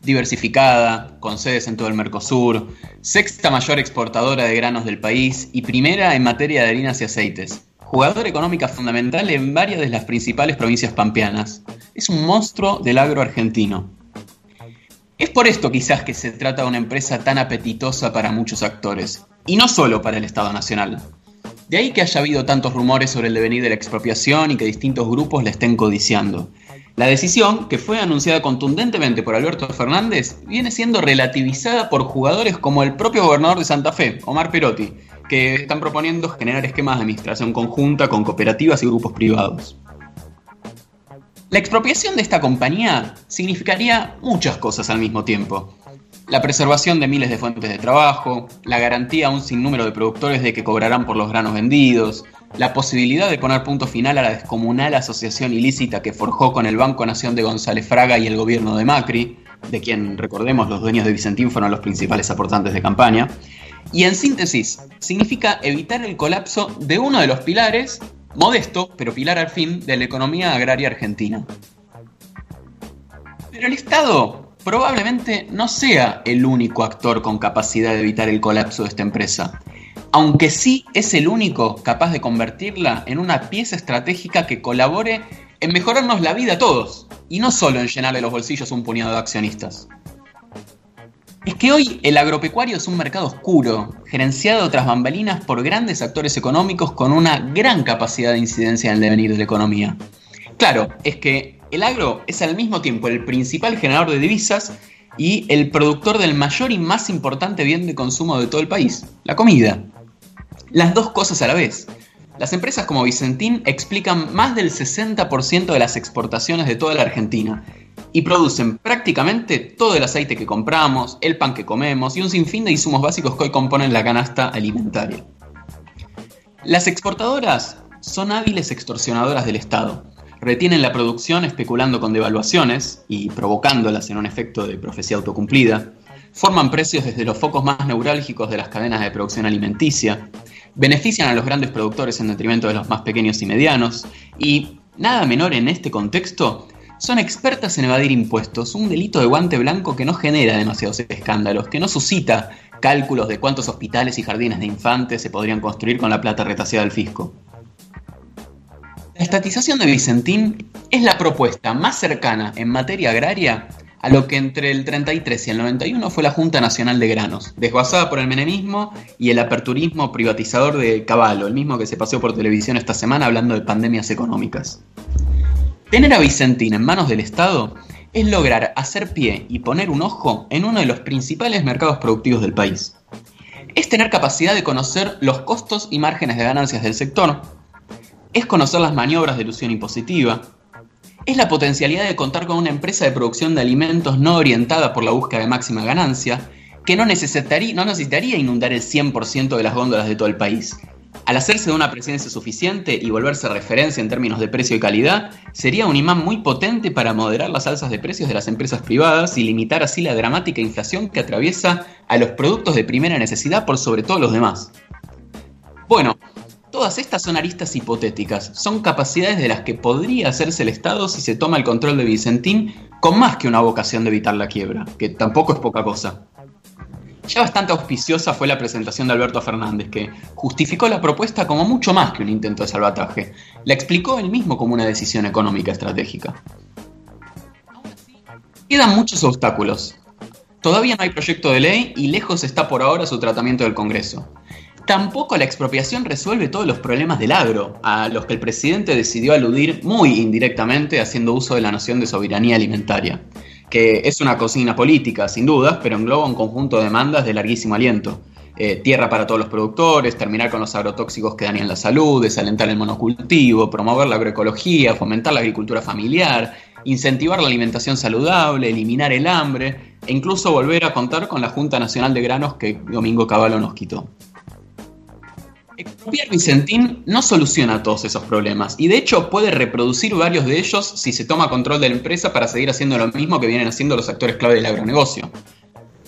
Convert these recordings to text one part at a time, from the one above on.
diversificada, con sedes en todo el Mercosur, sexta mayor exportadora de granos del país y primera en materia de harinas y aceites. Jugador económica fundamental en varias de las principales provincias pampeanas. Es un monstruo del agro argentino. Es por esto quizás que se trata de una empresa tan apetitosa para muchos actores, y no solo para el Estado Nacional. De ahí que haya habido tantos rumores sobre el devenir de la expropiación y que distintos grupos la estén codiciando. La decisión, que fue anunciada contundentemente por Alberto Fernández, viene siendo relativizada por jugadores como el propio gobernador de Santa Fe, Omar Perotti, que están proponiendo generar esquemas de administración conjunta con cooperativas y grupos privados. La expropiación de esta compañía significaría muchas cosas al mismo tiempo. La preservación de miles de fuentes de trabajo, la garantía a un sinnúmero de productores de que cobrarán por los granos vendidos, la posibilidad de poner punto final a la descomunal asociación ilícita que forjó con el Banco Nación de González Fraga y el gobierno de Macri, de quien, recordemos, los dueños de Vicentín fueron los principales aportantes de campaña. Y en síntesis, significa evitar el colapso de uno de los pilares modesto, pero pilar al fin, de la economía agraria argentina. Pero el Estado probablemente no sea el único actor con capacidad de evitar el colapso de esta empresa, aunque sí es el único capaz de convertirla en una pieza estratégica que colabore en mejorarnos la vida a todos, y no solo en llenarle los bolsillos a un puñado de accionistas. Es que hoy el agropecuario es un mercado oscuro, gerenciado tras bambalinas por grandes actores económicos con una gran capacidad de incidencia en el devenir de la economía. Claro, es que el agro es al mismo tiempo el principal generador de divisas y el productor del mayor y más importante bien de consumo de todo el país, la comida. Las dos cosas a la vez. Las empresas como Vicentín explican más del 60% de las exportaciones de toda la Argentina y producen prácticamente todo el aceite que compramos, el pan que comemos y un sinfín de insumos básicos que hoy componen la canasta alimentaria. Las exportadoras son hábiles extorsionadoras del Estado. Retienen la producción especulando con devaluaciones y provocándolas en un efecto de profecía autocumplida. Forman precios desde los focos más neurálgicos de las cadenas de producción alimenticia. Benefician a los grandes productores en detrimento de los más pequeños y medianos. Y, nada menor en este contexto, son expertas en evadir impuestos, un delito de guante blanco que no genera demasiados escándalos, que no suscita cálculos de cuántos hospitales y jardines de infantes se podrían construir con la plata retaseada del fisco. La estatización de Vicentín es la propuesta más cercana en materia agraria a lo que entre el 33 y el 91 fue la Junta Nacional de Granos, desguazada por el menemismo y el aperturismo privatizador de Caballo, el mismo que se paseó por televisión esta semana hablando de pandemias económicas. Tener a Vicentín en manos del Estado es lograr hacer pie y poner un ojo en uno de los principales mercados productivos del país. Es tener capacidad de conocer los costos y márgenes de ganancias del sector. Es conocer las maniobras de ilusión impositiva. Es la potencialidad de contar con una empresa de producción de alimentos no orientada por la búsqueda de máxima ganancia, que no necesitaría, inundar el 100% de las góndolas de todo el país, al hacerse de una presencia suficiente y volverse referencia en términos de precio y calidad, sería un imán muy potente para moderar las alzas de precios de las empresas privadas y limitar así la dramática inflación que atraviesa a los productos de primera necesidad por sobre todos los demás. Bueno, todas estas son aristas hipotéticas, son capacidades de las que podría hacerse el Estado si se toma el control de Vicentín con más que una vocación de evitar la quiebra, que tampoco es poca cosa. Ya bastante auspiciosa fue la presentación de Alberto Fernández, que justificó la propuesta como mucho más que un intento de salvataje. La explicó él mismo como una decisión económica estratégica. Quedan muchos obstáculos. Todavía no hay proyecto de ley y lejos está por ahora su tratamiento del Congreso. Tampoco la expropiación resuelve todos los problemas del agro, a los que el presidente decidió aludir muy indirectamente haciendo uso de la noción de soberanía alimentaria que es una cocina política, sin dudas, pero engloba un conjunto de demandas de larguísimo aliento. Eh, tierra para todos los productores, terminar con los agrotóxicos que dañan la salud, desalentar el monocultivo, promover la agroecología, fomentar la agricultura familiar, incentivar la alimentación saludable, eliminar el hambre e incluso volver a contar con la Junta Nacional de Granos que Domingo Cavallo nos quitó. Expropiar Vicentín no soluciona todos esos problemas y de hecho puede reproducir varios de ellos si se toma control de la empresa para seguir haciendo lo mismo que vienen haciendo los actores clave del agronegocio.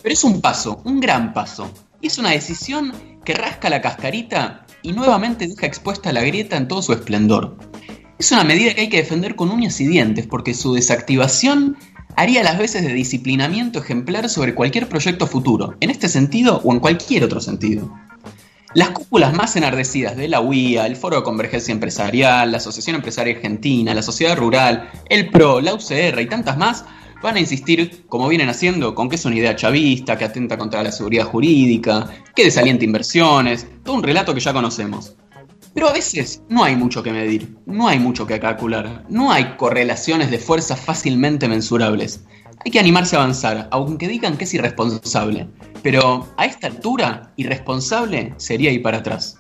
Pero es un paso, un gran paso. Es una decisión que rasca la cascarita y nuevamente deja expuesta la grieta en todo su esplendor. Es una medida que hay que defender con uñas y dientes porque su desactivación haría las veces de disciplinamiento ejemplar sobre cualquier proyecto futuro, en este sentido o en cualquier otro sentido. Las cúpulas más enardecidas de la UIA, el Foro de Convergencia Empresarial, la Asociación Empresaria Argentina, la Sociedad Rural, el PRO, la UCR y tantas más van a insistir, como vienen haciendo, con que es una idea chavista, que atenta contra la seguridad jurídica, que desalienta inversiones, todo un relato que ya conocemos. Pero a veces no hay mucho que medir, no hay mucho que calcular, no hay correlaciones de fuerzas fácilmente mensurables. Hay que animarse a avanzar, aunque digan que es irresponsable. Pero a esta altura, irresponsable sería ir para atrás.